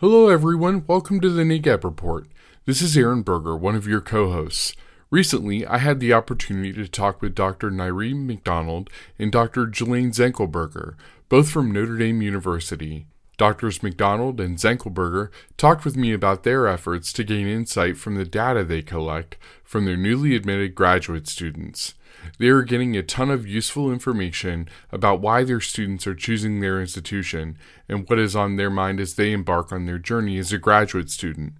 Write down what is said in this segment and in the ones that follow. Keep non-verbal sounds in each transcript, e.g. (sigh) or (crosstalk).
Hello, everyone. Welcome to the NAGAP Report. This is Aaron Berger, one of your co hosts. Recently, I had the opportunity to talk with Dr. Nyrée McDonald and Dr. Julaine Zenkelberger, both from Notre Dame University. Doctors McDonald and Zenkelberger talked with me about their efforts to gain insight from the data they collect from their newly admitted graduate students. They are getting a ton of useful information about why their students are choosing their institution and what is on their mind as they embark on their journey as a graduate student.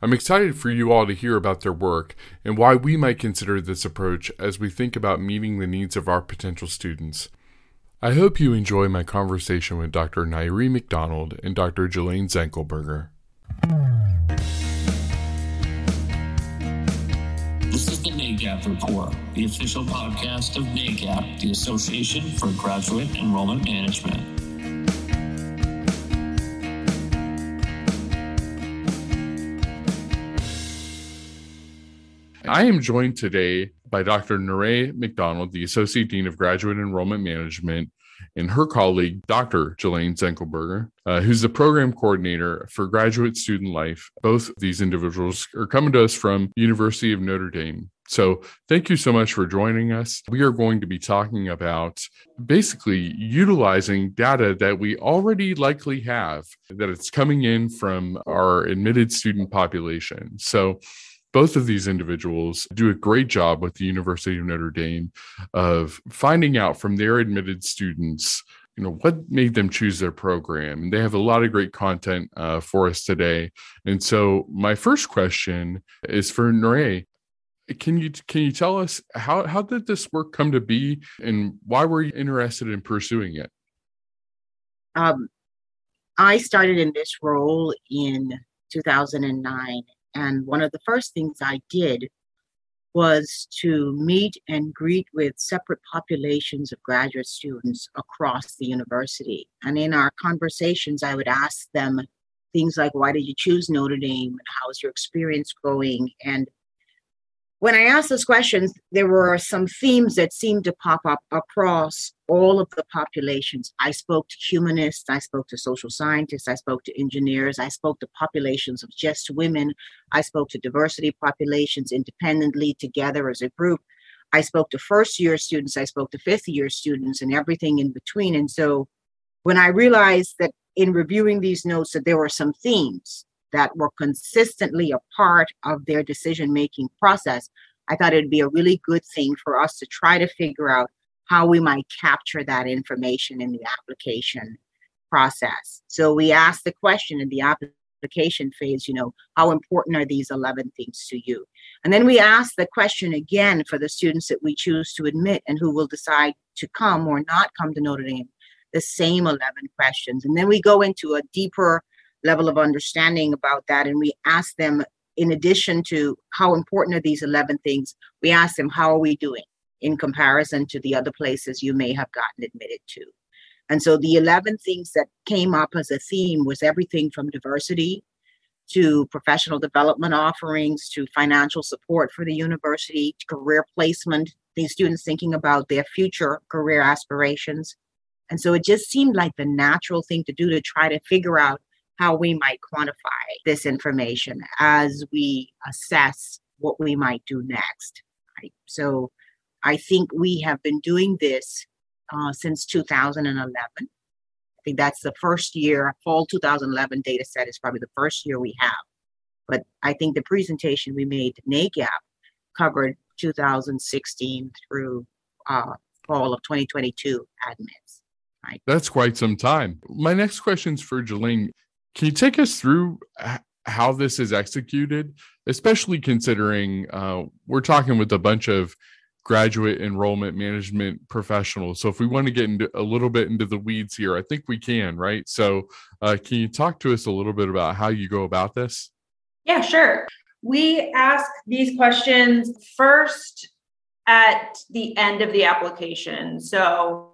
I'm excited for you all to hear about their work and why we might consider this approach as we think about meeting the needs of our potential students. I hope you enjoy my conversation with Dr. Nyrée McDonald and Dr. Julaine Zenkelberger. This is the NAGAP Report, the official podcast of NAGAP, the Association for Graduate Enrollment Management. I am joined today by Dr. Nyrée McDonald, the Associate Dean of Graduate Enrollment Management, and her colleague, Dr. Julaine Zenkelberger, uh, who's the program coordinator for graduate student life. Both of these individuals are coming to us from University of Notre Dame. So, thank you so much for joining us. We are going to be talking about basically utilizing data that we already likely have, that it's coming in from our admitted student population. So, both of these individuals do a great job with the University of Notre Dame of finding out from their admitted students you know what made them choose their program and they have a lot of great content uh, for us today and so my first question is for Nyrée. Can you can you tell us how how did this work come to be and why were you interested in pursuing it? Um, I started in this role in 2009 and one of the first things I did was to meet and greet with separate populations of graduate students across the university. And in our conversations, I would ask them things like, Why did you choose Notre Dame? How's your experience going? And when I asked those questions, there were some themes that seemed to pop up across all of the populations. I spoke to humanists, I spoke to social scientists, I spoke to engineers, I spoke to populations of just women, I spoke to diversity populations independently, together as a group. I spoke to first year students, I spoke to fifth year students, and everything in between. And so when I realized that in reviewing these notes that there were some themes that were consistently a part of their decision making process, I thought it'd be a really good thing for us to try to figure out how we might capture that information in the application process. So we asked the question in the application phase, you know, how important are these 11 things to you? And then we asked the question again for the students that we choose to admit and who will decide to come or not come to Notre Dame, the same 11 questions. And then we go into a deeper level of understanding about that. And we ask them, in addition to how important are these 11 things, we ask them, how are we doing in comparison to the other places you may have gotten admitted to? And so the 11 things that came up as a theme was everything from diversity to professional development offerings to financial support for the university, career placement, these students thinking about their future career aspirations. And so it just seemed like the natural thing to do to try to figure out how we might quantify this information as we assess what we might do next. Right? So I think we have been doing this uh, since 2011. I think that's the first year, fall 2011 data set is probably the first year we have. But I think the presentation we made to NAGAP covered 2016 through uh, fall of 2022 admits. Right. That's quite some time. My next question is for Julaine. Can you take us through how this is executed, especially considering uh, we're talking with a bunch of graduate enrollment management professionals. So if we want to get into a little bit into the weeds here, I think we can, right? So uh, can you talk to us a little bit about how you go about this? Yeah, sure. We ask these questions first at the end of the application. So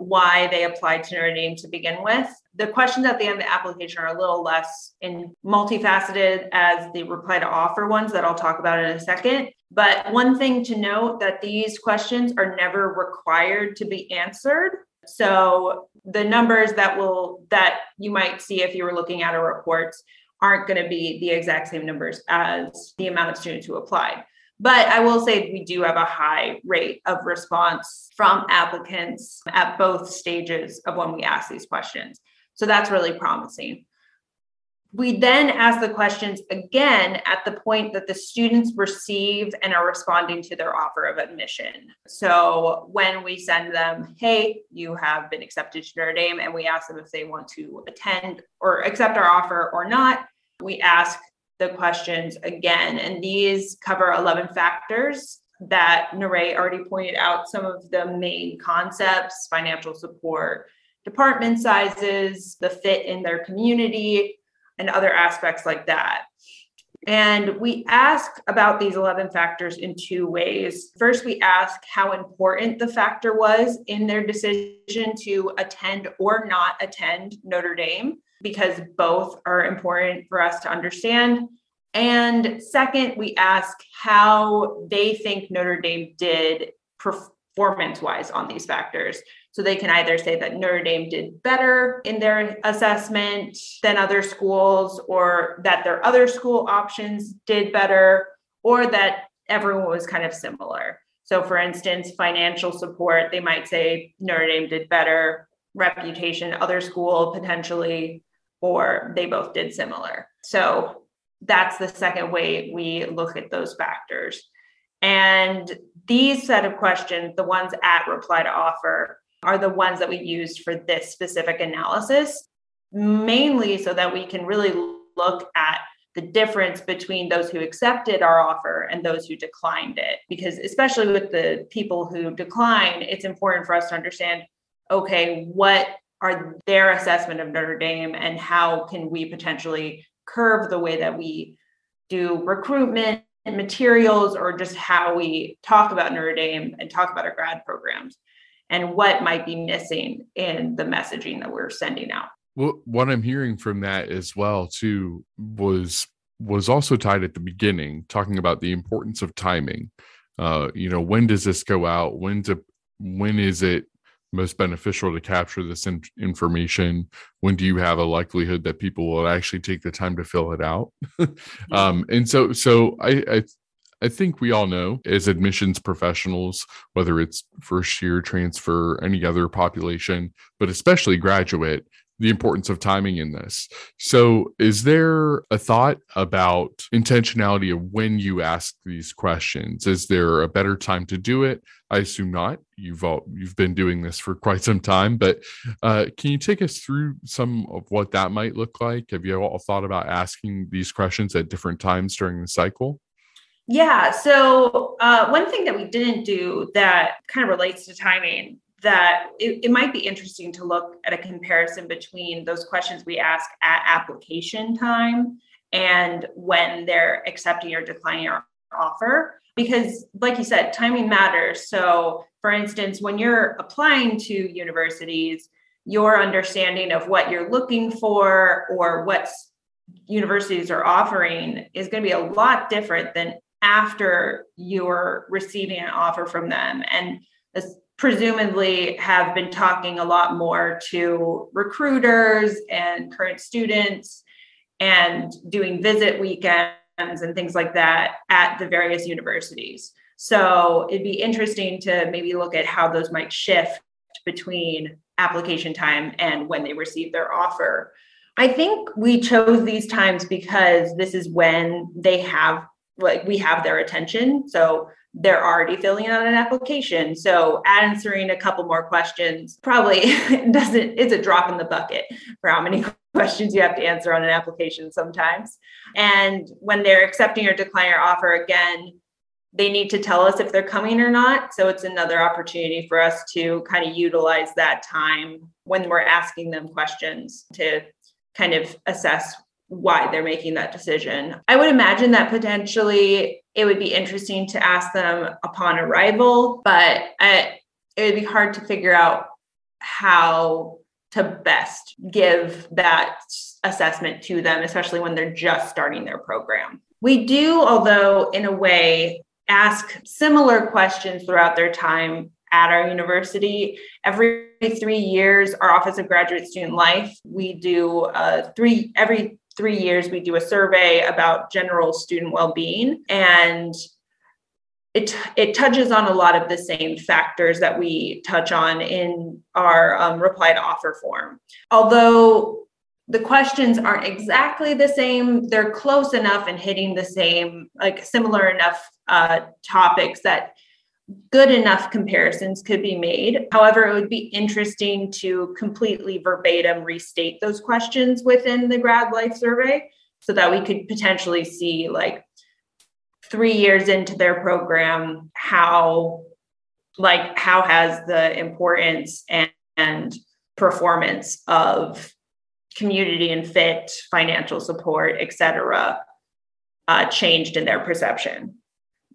why they applied to Notre Dame to begin with. The questions at the end of the application are a little less in multifaceted as the reply to offer ones that I'll talk about in a second. But one thing to note that these questions are never required to be answered. So the numbers that will that you might see if you were looking at a report aren't going to be the exact same numbers as the amount of students who applied. But I will say we do have a high rate of response from applicants at both stages of when we ask these questions. So that's really promising. We then ask the questions again at the point that the students receive and are responding to their offer of admission. So when we send them, hey, you have been accepted to Notre Dame, and we ask them if they want to attend or accept our offer or not, we ask the questions again. And these cover 11 factors that Nyrée already pointed out some of the main concepts financial support, department sizes, the fit in their community, and other aspects like that. And we ask about these 11 factors in two ways. First, we ask how important the factor was in their decision to attend or not attend Notre Dame, because both are important for us to understand. And second, we ask how they think Notre Dame did performance wise on these factors. So they can either say that Notre Dame did better in their assessment than other schools, or that their other school options did better, or that everyone was kind of similar. So, for instance, financial support, they might say Notre Dame did better, reputation, other school potentially, or they both did similar. So, that's the second way we look at those factors. And these set of questions, the ones at reply to offer, are the ones that we used for this specific analysis, mainly so that we can really look at the difference between those who accepted our offer and those who declined it. Because, especially with the people who decline, it's important for us to understand okay, what are their assessment of Notre Dame and how can we potentially curve the way that we do recruitment and materials or just how we talk about Notre Dame and talk about our grad programs and what might be missing in the messaging that we're sending out. Well, what I'm hearing from that as well too was was also tied at the beginning, talking about the importance of timing. Uh, you know, when does this go out? When's it when is it most beneficial to capture this in- information? When do you have a likelihood that people will actually take the time to fill it out? (laughs) um, and so, so I, I, I think we all know as admissions professionals, whether it's first year transfer, any other population, but especially graduate, the importance of timing in this. So, is there a thought about intentionality of when you ask these questions? Is there a better time to do it? I assume not. You've all you've been doing this for quite some time, but uh, can you take us through some of what that might look like? Have you all thought about asking these questions at different times during the cycle? Yeah. So uh, one thing that we didn't do that kind of relates to timing that it, it, might be interesting to look at a comparison between those questions we ask at application time and when they're accepting or declining our offer because like you said timing matters. So for instance when you're applying to universities your understanding of what you're looking for or what universities are offering is going to be a lot different than after you're receiving an offer from them. And presumably have been talking a lot more to recruiters and current students and doing visit weekends and things like that at the various universities. So it'd be interesting to maybe look at how those might shift between application time and when they receive their offer. I think we chose these times because this is when they have like we have their attention. So they're already filling out an application. So answering a couple more questions probably (laughs) doesn't, it's a drop in the bucket for how many (laughs) questions you have to answer on an application sometimes. And when they're accepting or declining your offer again, they need to tell us if they're coming or not. So it's another opportunity for us to kind of utilize that time when we're asking them questions to kind of assess why they're making that decision. I would imagine that potentially it would be interesting to ask them upon arrival, but I, it would be hard to figure out how to best give that assessment to them, especially when they're just starting their program. We do, although in a way, ask similar questions throughout their time at our university. Every three years, our Office of Graduate Student Life, we do three every three years we do a survey about general student well-being and it, it touches on a lot of the same factors that we touch on in our um, reply to offer form. Although the questions aren't exactly the same, they're close enough and hitting the same, like similar enough uh, topics that good enough comparisons could be made. However, it would be interesting to completely verbatim restate those questions within the grad life survey so that we could potentially see like three years into their program how like how has the importance and, and performance of community and fit financial support etc uh, changed in their perception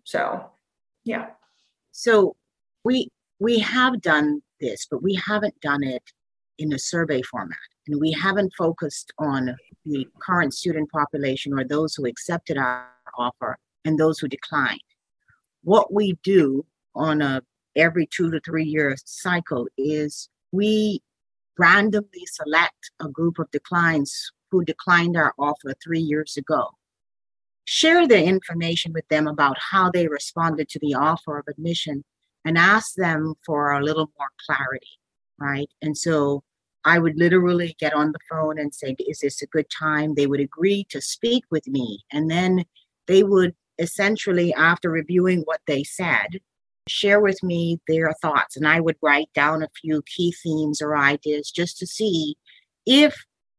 so yeah so we we have done this, but we haven't done it in a survey format. And we haven't focused on the current student population or those who accepted our offer and those who declined. What we do on a every two to three year cycle is we randomly select a group of declines who declined our offer three years ago share the information with them about how they responded to the offer of admission and ask them for a little more clarity, right? And so I would literally get on the phone and say, Is this a good time? They would agree to speak with me. And then they would essentially, after reviewing what they said, share with me their thoughts. And I would write down a few key themes or ideas just to see if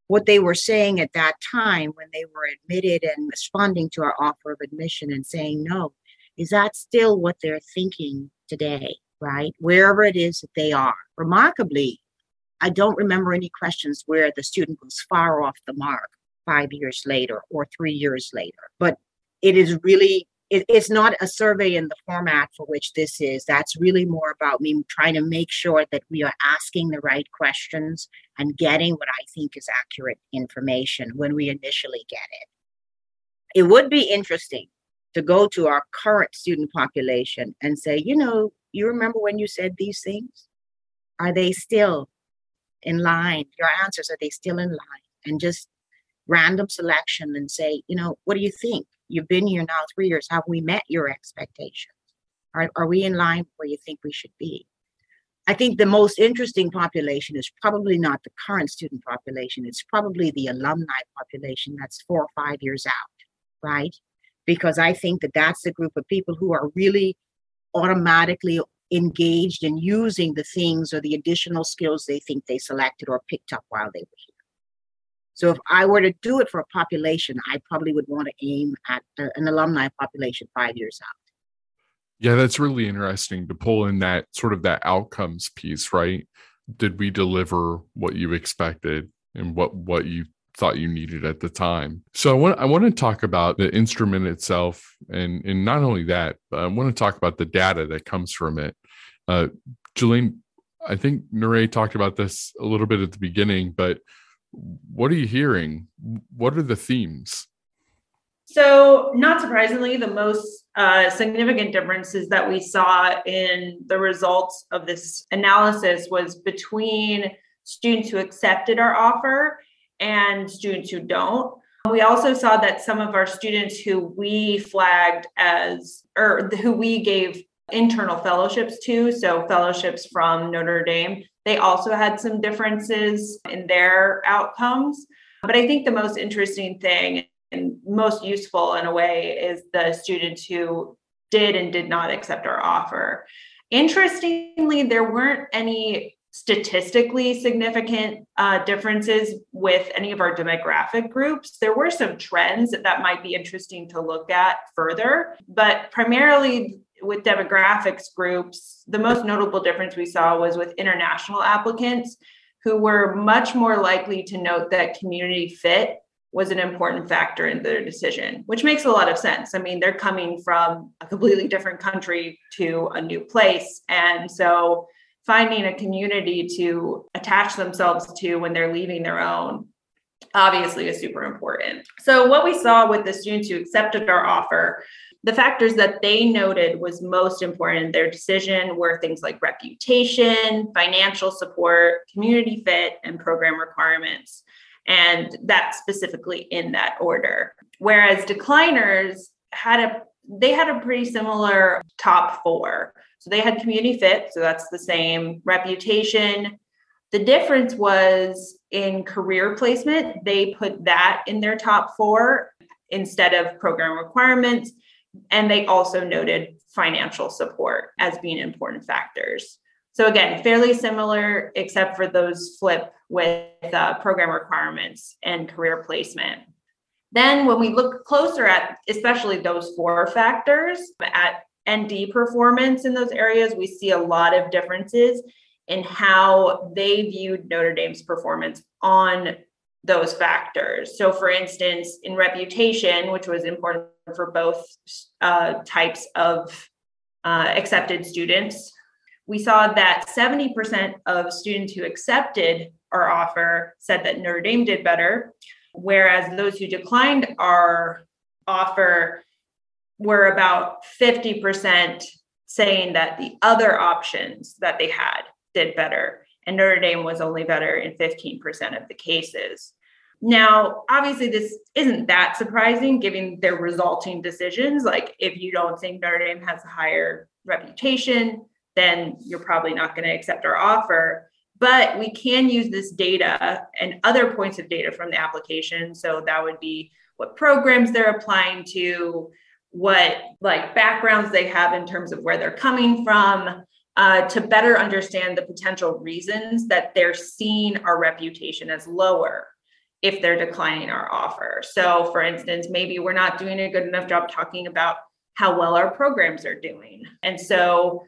what they were saying at that time when they were admitted and responding to our offer of admission and saying no is that still what they're thinking today? Right? Wherever it is that they are. Remarkably i don't remember any questions where the student was far off the mark five years later or three years later. But it is really it, it's not a survey in the format for which this is. That's really more about me trying to make sure that we are asking the right questions and getting what I think is accurate information when we initially get it. It would be interesting to go to our current student population and say, you know, you remember when you said these things? Are they still in line? Your answers, are they still in line? And just random selection and say, you know, what do you think? You've been here now three years. Have we met your expectations? Are, are we in line where you think we should be? I think the most interesting population is probably not the current student population. It's probably the alumni population that's four or five years out, right? Because I think that that's the group of people who are really automatically engaged in using the things or the additional skills they think they selected or picked up while they were here. So if I were to do it for a population, I probably would want to aim at an alumni population five years out. Yeah, that's really interesting to pull in that sort of that outcomes piece, right? Did we deliver what you expected and what what you thought you needed at the time? So I want I want to talk about the instrument itself, and and not only that, I want to talk about the data that comes from it. Uh, Julaine, I think Nyrée talked about this a little bit at the beginning, but what are you hearing? What are the themes? So, not surprisingly, the most uh, significant differences that we saw in the results of this analysis was between students who accepted our offer and students who don't. We also saw that some of our students who we flagged as, or who we gave internal fellowships to, So, fellowships from Notre Dame, they also had some differences in their outcomes. But I think the most interesting thing and most useful in a way is the students who did and did not accept our offer. Interestingly, there weren't any statistically significant uh, differences with any of our demographic groups. There were some trends that might be interesting to look at further, but primarily with demographics groups, the most notable difference we saw was with international applicants who were much more likely to note that community fit was an important factor in their decision, which makes a lot of sense. I mean, they're coming from a completely different country to a new place. And so finding a community to attach themselves to when they're leaving their own obviously is super important. So what we saw with the students who accepted our offer the factors that they noted was most important in their decision were things like reputation, financial support, community fit, and program requirements. And that specifically in that order. Whereas decliners had a they had a pretty similar top four. So they had community fit, so that's the same reputation. The difference was in career placement, they put that in their top four instead of program requirements. And they also noted financial support as being important factors. So, again, fairly similar, except for those flip with uh, program requirements and career placement. Then, when we look closer at especially those four factors at ND performance in those areas, we see a lot of differences in how they viewed Notre Dame's performance on those factors. So, for instance, in reputation, which was important for both uh, types of uh, accepted students, we saw that 70% of students who accepted our offer said that Notre Dame did better, whereas those who declined our offer were about 50% saying that the other options that they had did better. And Notre Dame was only better in 15% of the cases. Now, obviously, this isn't that surprising given their resulting decisions. Like, if you don't think Notre Dame has a higher reputation, then you're probably not going to accept our offer. But we can use this data and other points of data from the application. So that would be what programs they're applying to, what like backgrounds they have in terms of where they're coming from, uh, to better understand the potential reasons that they're seeing our reputation as lower if they're declining our offer. So, for instance, maybe we're not doing a good enough job talking about how well our programs are doing. And so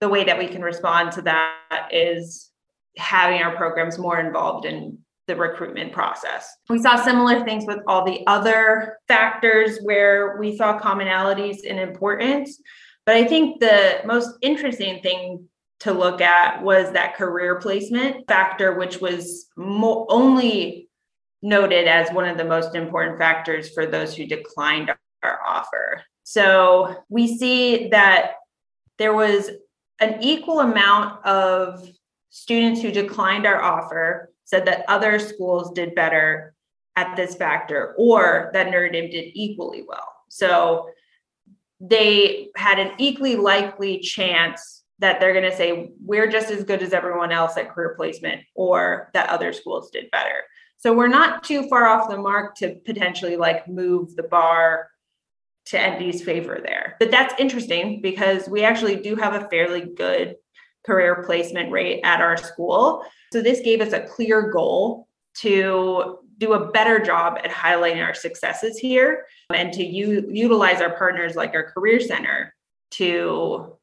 the way that we can respond to that is having our programs more involved in the recruitment process. We saw similar things with all the other factors where we saw commonalities in importance. But I think the most interesting thing to look at was that career placement factor, which was mo- only noted as one of the most important factors for those who declined our offer. So we see that there was an equal amount of students who declined our offer said that other schools did better at this factor or that Notre Dame did equally well. So they had an equally likely chance that they're going to say, we're just as good as everyone else at career placement or that other schools did better. So we're not too far off the mark to potentially like move the bar to ND's favor there. But that's interesting because we actually do have a fairly good career placement rate at our school. So this gave us a clear goal to do a better job at highlighting our successes here and to u- utilize our partners like our career center to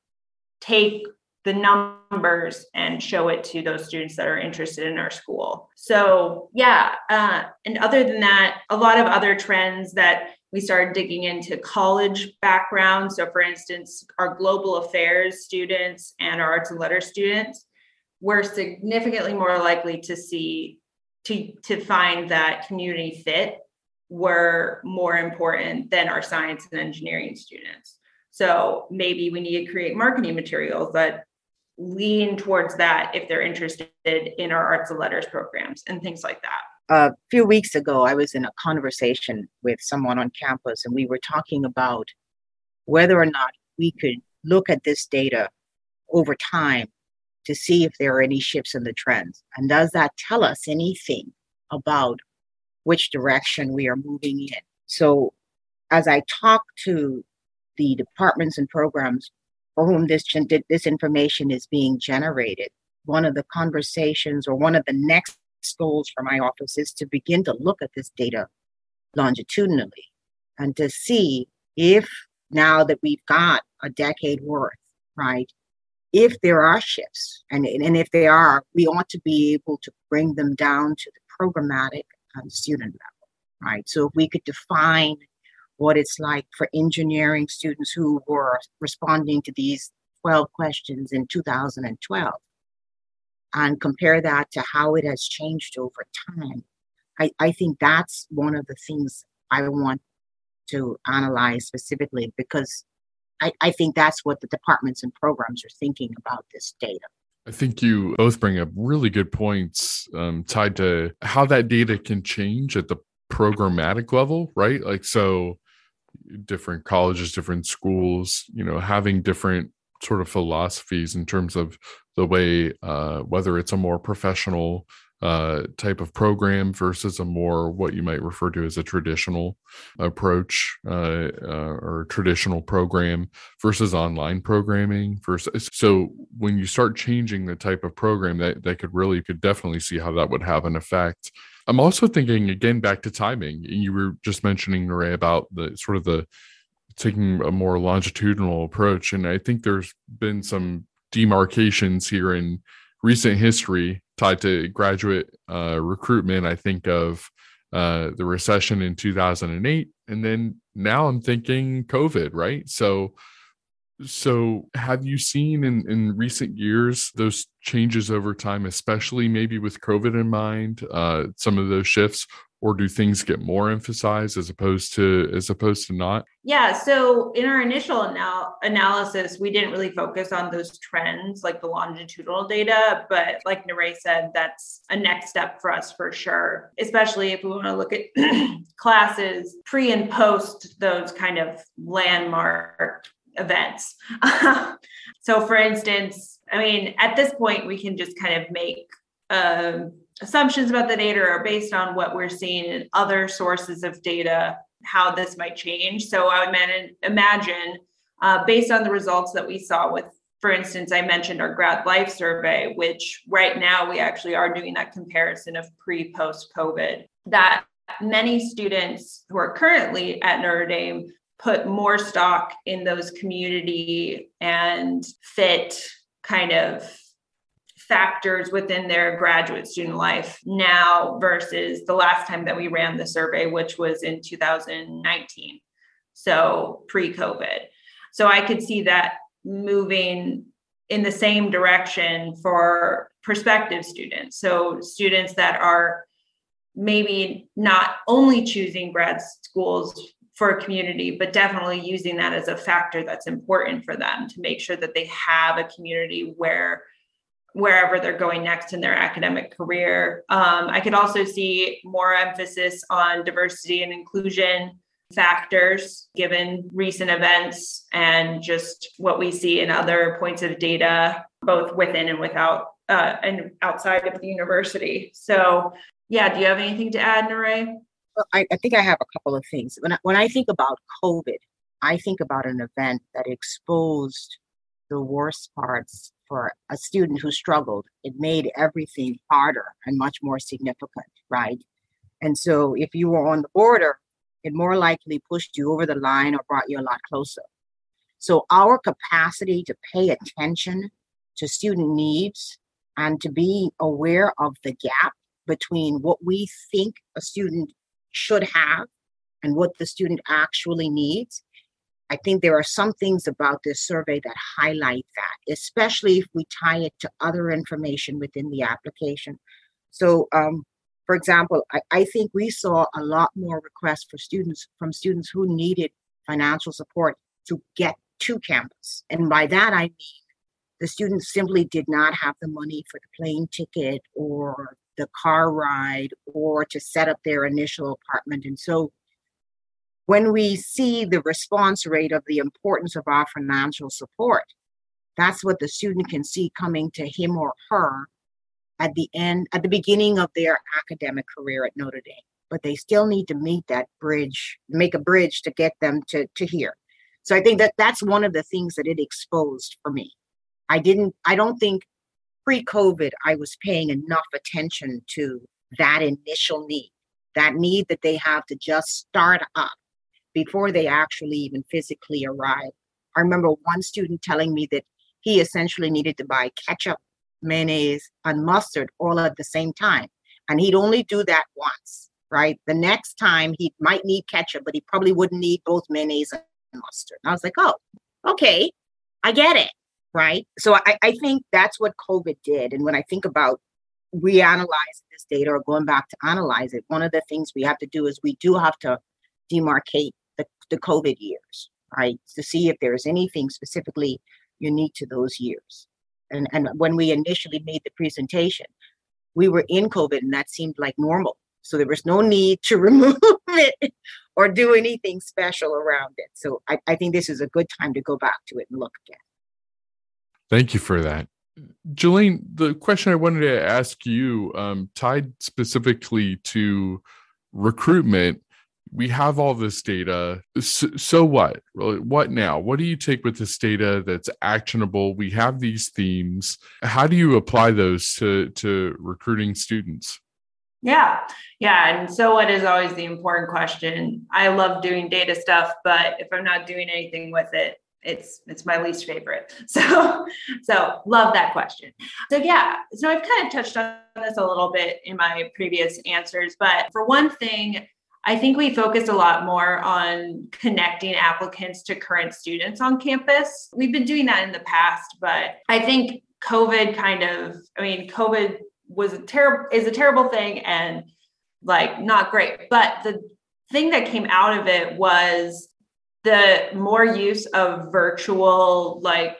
take the numbers and show it to those students that are interested in our school. So, yeah. Uh, and other than that, a lot of other trends that we started digging into college background. So, for instance, our global affairs students and our arts and letters students were significantly more likely to see to to find that community fit were more important than our science and engineering students. So maybe we need to create marketing materials that lean towards that if they're interested in our arts and letters programs and things like that a few weeks ago, I was in a conversation with someone on campus, and we were talking about whether or not we could look at this data over time to see if there are any shifts in the trends. And does that tell us anything about which direction we are moving in? So, as I talk to the departments and programs for whom this, this information is being generated, one of the conversations or one of the next goals for my office is to begin to look at this data longitudinally and to see if now that we've got a decade worth, right, if there are shifts, and, and if they are, we ought to be able to bring them down to the programmatic and student level, right? So if we could define what it's like for engineering students who were responding to these 12 questions in 2012 and compare that to how it has changed over time, I, I think that's one of the things I want to analyze specifically because I, I think that's what the departments and programs are thinking about this data. I think you both bring up really good points um, tied to how that data can change at the programmatic level, right? Like, so different colleges, different schools, you know, having different sort of philosophies in terms of the way, uh, whether it's a more professional uh, type of program versus a more what you might refer to as a traditional approach uh, uh, or traditional program versus online programming versus so when you start changing the type of program that that could really could definitely see how that would have an effect. I'm also thinking again back to timing. And you were just mentioning Ray about the sort of the taking a more longitudinal approach and i think there's been some demarcations here in recent history tied to graduate uh, recruitment, I think of uh, the recession in 2008, and then now I'm thinking COVID, right? So, so have you seen in in recent years those changes over time, especially maybe with COVID in mind, uh, some of those shifts, or do things get more emphasized as opposed to as opposed to not? Yeah so in our initial anal- analysis we didn't really focus on those trends like the longitudinal data but like Nyrée said that's a next step for us for sure especially if we want to look at (clears throat) classes pre and post those kind of landmark events. (laughs) So for instance i mean at this point we can just kind of make um, assumptions about the data are based on what we're seeing in other sources of data, how this might change. So I would man- imagine, uh, based on the results that we saw with, for instance, I mentioned our grad life survey, which right now we actually are doing that comparison of pre post COVID, that many students who are currently at Notre Dame put more stock in those community and fit kind of factors within their graduate student life now versus the last time that we ran the survey, which was in 2019. So pre COVID. So I could see that moving in the same direction for prospective students. So students that are maybe not only choosing grad schools for a community, but definitely using that as a factor that's important for them to make sure that they have a community where wherever they're going next in their academic career. Um, I could also see more emphasis on diversity and inclusion factors given recent events and just what we see in other points of data, both within and without uh, and outside of the university. So, yeah, do you have anything to add, Nyrée? Well, I, I think I have a couple of things. When I, when I think about COVID, I think about an event that exposed the worst parts for a student who struggled, it made everything harder and much more significant, right? And so if you were on the border, it more likely pushed you over the line or brought you a lot closer. So our capacity to pay attention to student needs and to be aware of the gap between what we think a student should have and what the student actually needs I think there are some things about this survey that highlight that, especially if we tie it to other information within the application. So, um, for example, I, I think we saw a lot more requests for students from students who needed financial support to get to campus. And by that, I mean the students simply did not have the money for the plane ticket or the car ride or to set up their initial apartment. And so when we see the response rate of the importance of our financial support, that's what the student can see coming to him or her at the end, at the beginning of their academic career at Notre Dame. But they still need to meet that bridge, make a bridge to get them to, to here. So I think that that's one of the things that it exposed for me. I didn't, I don't think pre COVID I was paying enough attention to that initial need, that need that they have to just start up before they actually even physically arrive. I remember one student telling me that he essentially needed to buy ketchup, mayonnaise, and mustard all at the same time. And he'd only do that once, right? The next time he might need ketchup, but he probably wouldn't need both mayonnaise and mustard. And I was like, oh, okay, I get it, right? So I, I think that's what COVID did. And when I think about reanalyzing this data or going back to analyze it, one of the things we have to do is we do have to demarcate the COVID years, right? To see if there's anything specifically unique to those years. And, and when we initially made the presentation, we were in COVID and that seemed like normal. So there was no need to (laughs) remove it or do anything special around it. So I, I think this is a good time to go back to it and look again. Thank you for that. Julaine, the question I wanted to ask you, um, tied specifically to recruitment, we have all this data. So, so, what? What now? What do you take with this data that's actionable? We have these themes. How do you apply those to, to recruiting students? Yeah. Yeah. And so what is always the important question? I love doing data stuff, but if I'm not doing anything with it, it's it's my least favorite. (laughs) So so love that question. So yeah, so I've kind of touched on this a little bit in my previous answers, but for one thing, I think we focused a lot more on connecting applicants to current students on campus. We've been doing that in the past, but I think COVID kind of, I mean, COVID was a terrible is a terrible thing and like not great. But the thing that came out of it was the more use of virtual like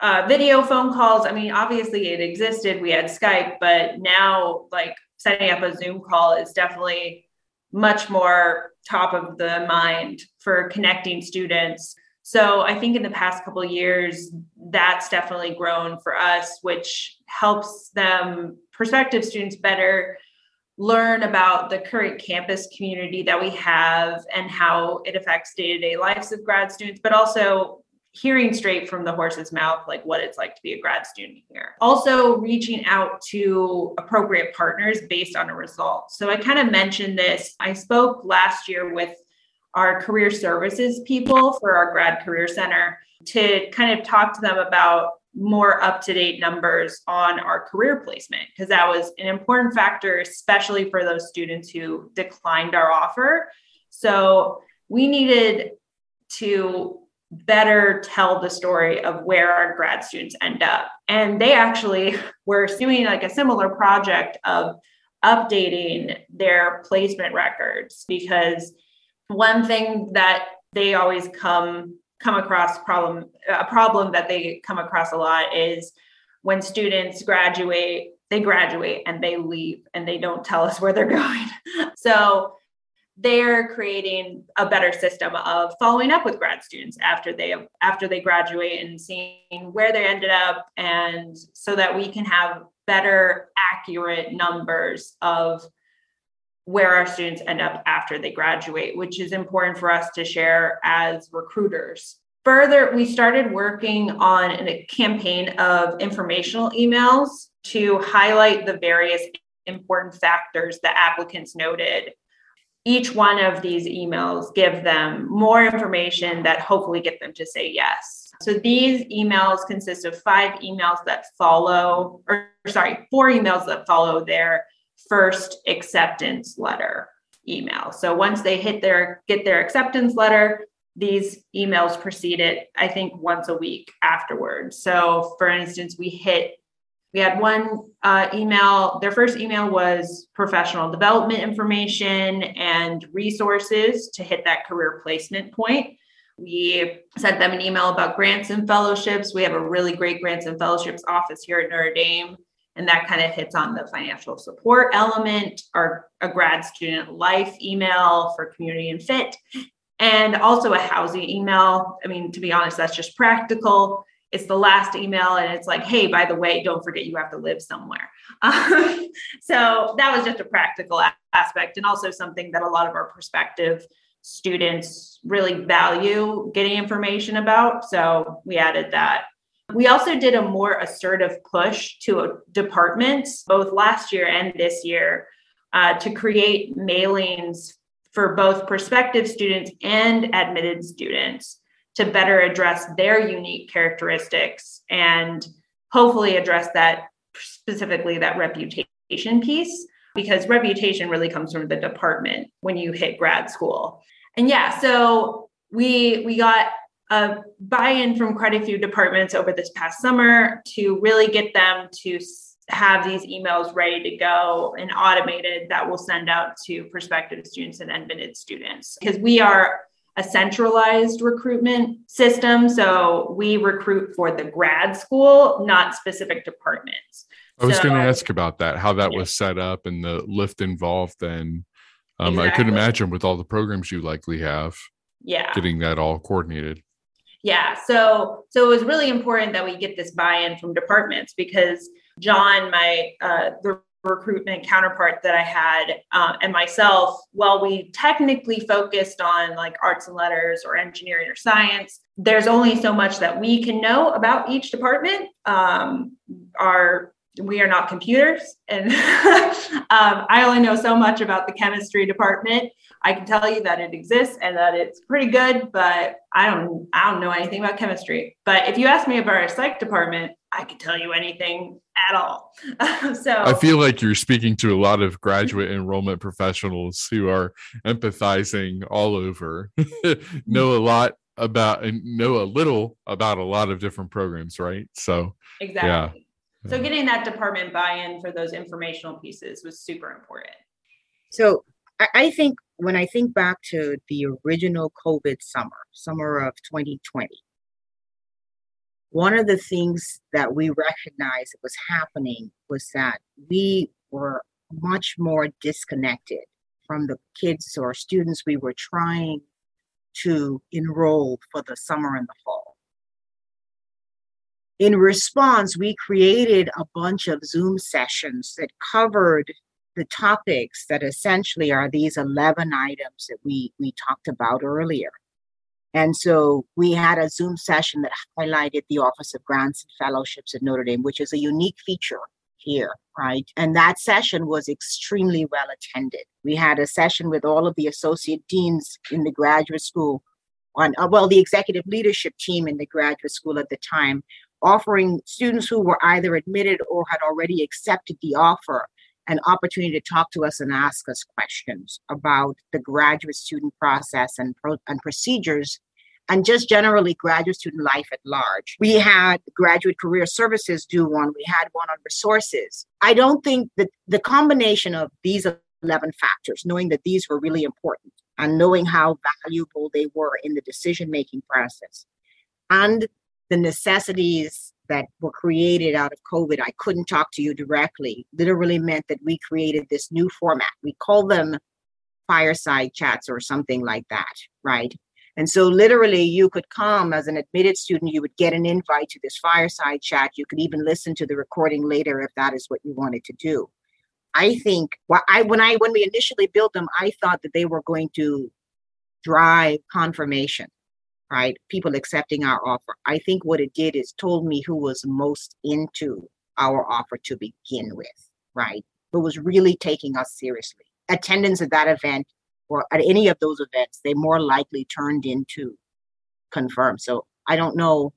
uh, video phone calls. I mean, obviously it existed. We had Skype, but now like setting up a Zoom call is definitely much more top of the mind for connecting students. So I think in the past couple years, that's definitely grown for us, which helps them prospective students better learn about the current campus community that we have and how it affects day-to-day lives of grad students but also hearing straight from the horse's mouth like what it's like to be a grad student here. Also reaching out to appropriate partners based on a result. So i kind of mentioned this. I spoke last year with our career services people for our grad career center to kind of talk to them about more up to date numbers on our career placement because that was an important factor, especially for those students who declined our offer. So we needed to better tell the story of where our grad students end up. And they actually (laughs) were doing like a similar project of updating their placement records because one thing that they always come come across problem a problem that they come across a lot is when students graduate they graduate and they leave and they don't tell us where they're (laughs) going so they're creating a better system of following up with grad students after they after they graduate and seeing where they ended up and so that we can have better accurate numbers of where our students end up after they graduate, which is important for us to share as recruiters. Further, we started working on a campaign of informational emails to highlight the various important factors that applicants noted. Each one of these emails give them more information that hopefully get them to say yes. So these emails consist of five emails that follow, or sorry, four emails that follow their first acceptance letter email. So once they hit their get their acceptance letter, these emails precede it, I think, once a week afterwards. So for instance, we hit we had one uh, email. Their first email was professional development information and resources to hit that career placement point. We sent them an email about grants and fellowships. We have a really great grants and fellowships office here at Notre Dame. And that kind of hits on the financial support element, our a grad student life email for community and fit, and also a housing email. I mean, to be honest, that's just practical. It's the last email, and it's like, hey, by the way, don't forget you have to live somewhere. Um, (laughs) so that was just a practical aspect, and also something that a lot of our prospective students really value getting information about. So we added that. We also did a more assertive push to departments, both last year and this year, uh, to create mailings for both prospective students and admitted students to better address their unique characteristics and hopefully address that specifically that reputation piece because reputation really comes from the department when you hit grad school. And yeah, so we we got a buy-in from quite a few departments over this past summer to really get them to have these emails ready to go and automated that we'll send out to prospective students and admitted students because we are a centralized recruitment system. So we recruit for the grad school, not specific departments. I was So- going to ask about that, how that Yeah. was set up and the lift involved. Then um, I could imagine with all the programs you likely have, Yeah. getting that all coordinated. Yeah. So so it was really important that we get this buy-in from departments because John, my uh, the recruitment counterpart that I had, uh, and myself, while we technically focused on like arts and letters or engineering or science, there's only so much that we can know about each department. Um, our we are not computers, and (laughs) um, I only know so much about the chemistry department. I can tell you that it exists and that it's pretty good, but I don't I don't know anything about chemistry. But if you ask me about our psych department, I could tell you anything at all. (laughs) so I feel like you're speaking to a lot of graduate enrollment professionals who are empathizing all over, (laughs) know a lot about and know a little about a lot of different programs, right? So, exactly. Yeah. So getting that department buy-in for those informational pieces was super important. So I, I think when I think back to the original COVID summer, summer of 2020, one of the things that we recognized was happening was that we were much more disconnected from the kids or students we were trying to enroll for the summer and the fall. In response, we created a bunch of Zoom sessions that covered the topics that essentially are these 11 items that we we talked about earlier and so we had a zoom session that highlighted the office of grants and fellowships at notre dame which is a unique feature here right? And that session was extremely well attended. We had a session with all of the associate deans in the graduate school on uh, well the executive leadership team in the graduate school at the time offering students who were either admitted or had already accepted the offer an opportunity to talk to us and ask us questions about the graduate student process and, pro- and procedures and just generally graduate student life at large. We had graduate career services do one, we had one on resources. I don't think that the combination of these 11 factors, knowing that these were really important and knowing how valuable they were in the decision making process, and the necessities that were created out of COVID, I couldn't talk to you directly, literally meant that we created this new format. We call them fireside chats or something like that, right? And so, literally, you could come as an admitted student, you would get an invite to this fireside chat. You could even listen to the recording later if that is what you wanted to do. I think when I when we initially built them, I thought that they were going to drive confirmation right? People accepting our offer. I think what it did is told me who was most into our offer to begin with, right? Who was really taking us seriously. Attendance at that event or at any of those events, they more likely turned into confirmed. So I don't know.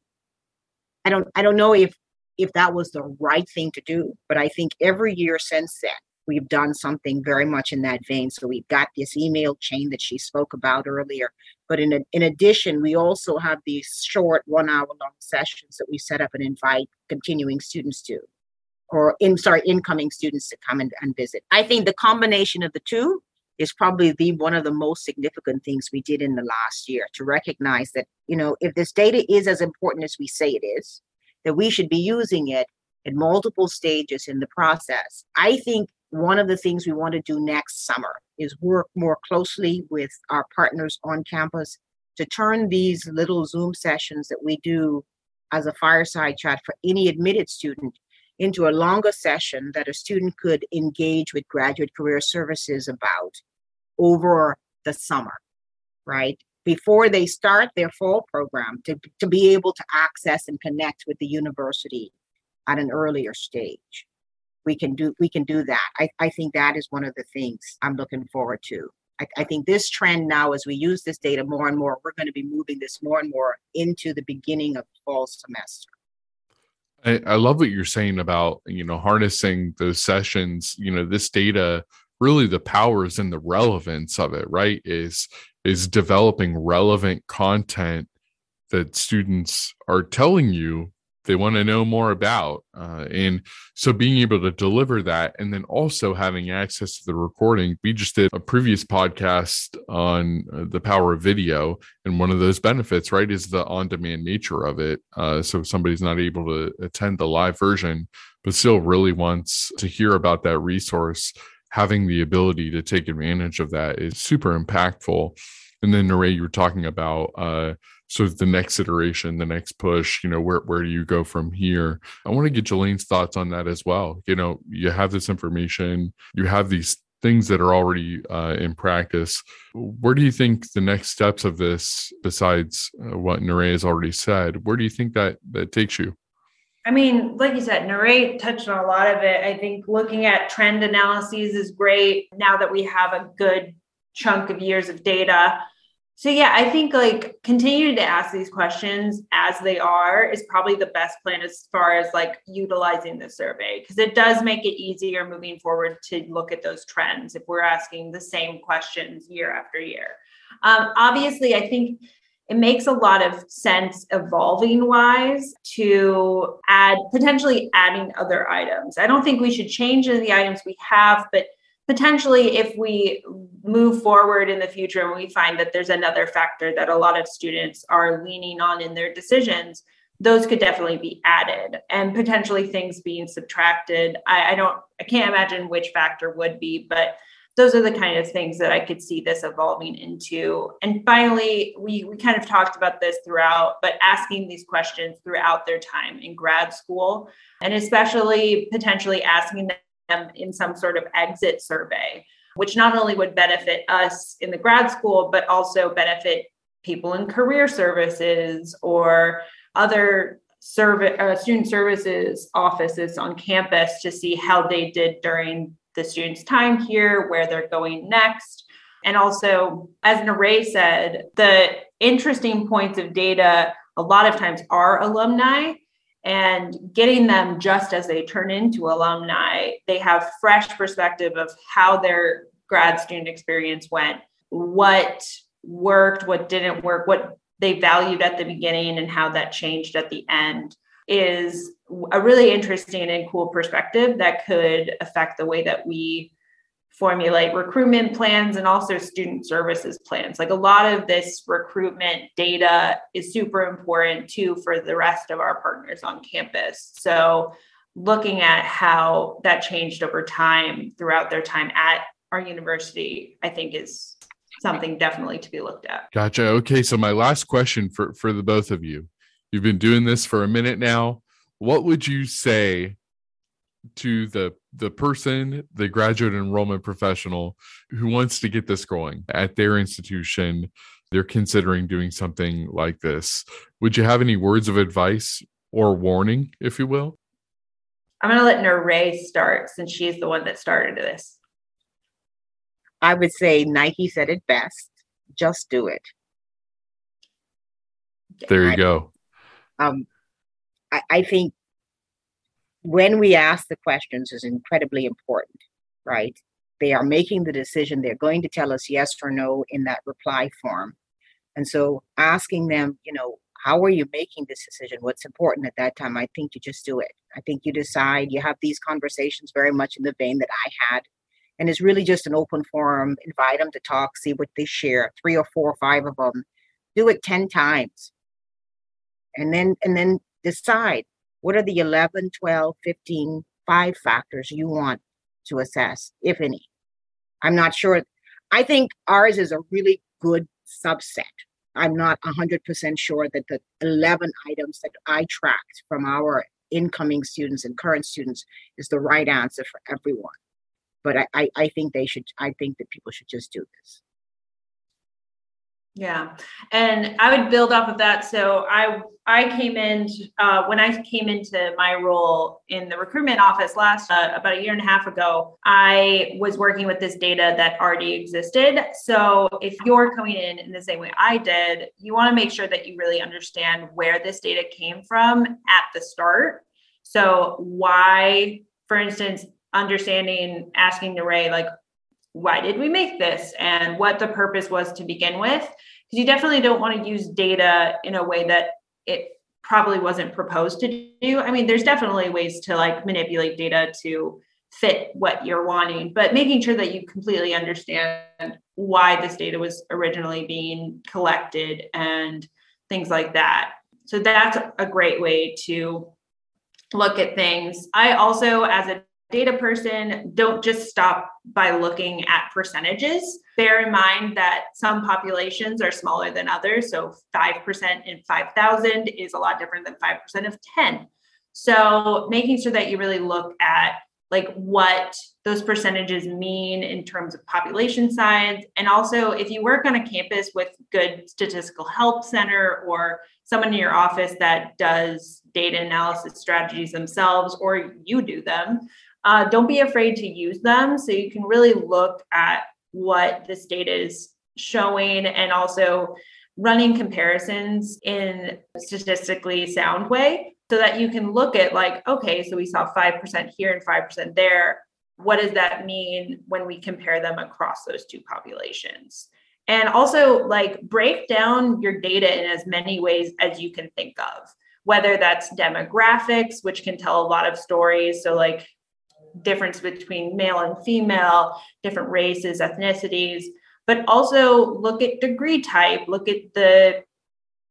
I don't I don't know if if that was the right thing to do, but I think every year since then, we've done something very much in that vein. So we've got this email chain that she spoke about earlier. But in, a, in addition, we also have these short one hour long sessions that we set up and invite continuing students to, or in sorry, incoming students to come and, and visit. I think the combination of the two is probably the one of the most significant things we did in the last year to recognize that, you know, if this data is as important as we say it is, that we should be using it at multiple stages in the process. I think one of the things we want to do next summer is work more closely with our partners on campus to turn these little Zoom sessions that we do as a fireside chat for any admitted student into a longer session that a student could engage with graduate career services about over the summer, right? Before they start their fall program, to, to be able to access and connect with the university at an earlier stage. We can do we can do that. I, I think that is one of the things i'm looking forward to. I, I think this trend now as we use this data more and more we're going to be moving this more and more into the beginning of fall semester. I, I love what you're saying about you know harnessing those sessions. You know this data really the powers and the relevance of it right is is developing relevant content that students are telling you they want to know more about. Uh, and so being able to deliver that and then also having access to the recording. We just did a previous podcast on uh, the power of video. And one of those benefits, right, is the on demand nature of it. Uh, so if somebody's not able to attend the live version, but still really wants to hear about that resource, having the ability to take advantage of that is super impactful. And then, Nyrée, you were talking about uh, sort of the next iteration, the next push, you know, where, where do you go from here? I want to get Julaine's thoughts on that as well. You know, you have this information, you have these things that are already uh, in practice. Where do you think the next steps of this, besides uh, what Nyrée has already said, where do you think that that takes you? I mean, like you said, Nyrée touched on a lot of it. I think looking at trend analyses is great now that we have a good chunk of years of data so yeah, I think like continuing to ask these questions as they are is probably the best plan as far as like utilizing the survey because it does make it easier moving forward to look at those trends if we're asking the same questions year after year. Um, obviously, I think it makes a lot of sense evolving wise to add potentially adding other items. I don't think we should change any of the items we have, but potentially if we move forward in the future and we find that there's another factor that a lot of students are leaning on in their decisions those could definitely be added and potentially things being subtracted I, I, don't i can't imagine which factor would be but those are the kind of things that i could see this evolving into. And finally we we kind of talked about this throughout but asking these questions throughout their time in grad school and especially potentially asking them in some sort of exit survey, which not only would benefit us in the grad school, but also benefit people in career services or other service uh, student services offices on campus to see how they did during the students' time here, where they're going next. And also, as Nyrée said, the interesting points of data a lot of times are alumni and getting them just as they turn into alumni they have fresh perspective of how their grad student experience went what worked what didn't work what they valued at the beginning and how that changed at the end is a really interesting and cool perspective that could affect the way that we formulate recruitment plans and also student services plans. Like a lot of this recruitment data is super important too for the rest of our partners on campus. So looking at how that changed over time throughout their time at our university, I think is something definitely to be looked at. Gotcha. Okay. So my last question for, for the both of you. You've been doing this for a minute now. What would you say to the the person, the graduate enrollment professional who wants to get this going at their institution, they're considering doing something like this. Would you have any words of advice or warning, if you will? I'm going to let Nyrée start since she's the one that started this. I would say Nike said it best just do it. There you I, go. Um, I, I think when we ask the questions is incredibly important, right? They are making the decision. They're going to tell us yes or no in that reply form. And so asking them, you know, how are you making this decision? What's important at that time? I think you just do it. I think you decide, you have these conversations very much in the vein that I had. And it's really just an open forum. Invite them to talk, see what they share, three or four or five of them. Do it 10 times. And then and then decide what are the 11, 12, 15, five factors you want to assess, if any? I'm not sure. I think ours is a really good subset. I'm not 100% sure that the 11 items that I tracked from our incoming students and current students is the right answer for everyone. But I, I, I think they should, I think that people should just do this. Yeah. And I would build off of that. So I I came in uh, when I came into my role in the recruitment office last uh, about a year and a half ago. I was working with this data that already existed. So if you're coming in in the same way I did, you want to make sure that you really understand where this data came from at the start. So why, for instance, understanding asking Nyrée like why did we make this and what the purpose was to begin with because you definitely don't want to use data in a way that it probably wasn't proposed to do. I mean, there's definitely ways to like manipulate data to fit what you're wanting, but making sure that you completely understand why this data was originally being collected and things like that. So that's a great way to look at things. I also, as a data person, don't just stop by looking at percentages. Bear in mind that some populations are smaller than others. So 5% in 5,000 is a lot different than 5% of 10. So making sure that you really look at like what those percentages mean in terms of population size. And also, if you work on a campus with good statistical help center or someone in your office that does data analysis strategies themselves, or you do them, uh, don't be afraid to use them. So you can really look at what this data is showing and also running comparisons in a statistically sound way so that you can look at like okay so we saw 5% here and 5% there. What does that mean when we compare them across those two populations? And also like break down your data in as many ways as you can think of whether that's demographics which can tell a lot of stories. So like difference between male and female different races ethnicities. But also look at degree type look at the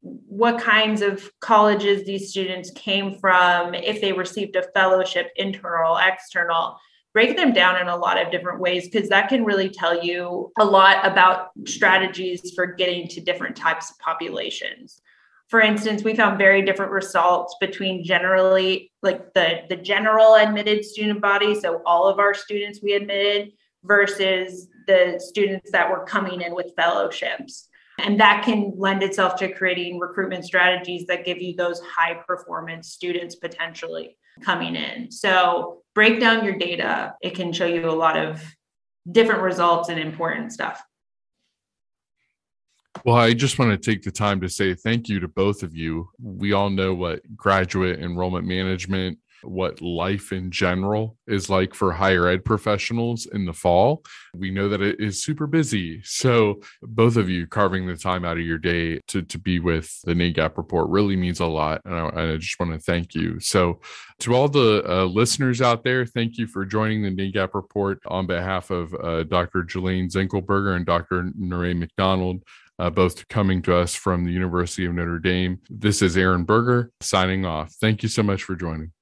what kinds of colleges these students came from if they received a fellowship internal external. Break them down in a lot of different ways because that can really tell you a lot about strategies for getting to different types of populations for instance we found very different results between generally like the the general admitted student body so all of our students we admitted versus the students that were coming in with fellowships. And that can lend itself to creating recruitment strategies that give you those high performance students potentially coming in. So break down your data. It can show you a lot of different results and important stuff well, I just want to take the time to say thank you to both of you. We all know what graduate enrollment management, what life in general is like for higher ed professionals in the fall. We know that it is super busy. So, both of you carving the time out of your day to, to be with the NAGAP report really means a lot. And I, I just want to thank you. So, to all the uh, listeners out there, thank you for joining the NAGAP report on behalf of uh, Dr. Julaine Zenkelberger and Dr. Nyrée McDonald uh, both coming to us from the University of Notre Dame. This is Aaron Berger signing off. Thank you so much for joining.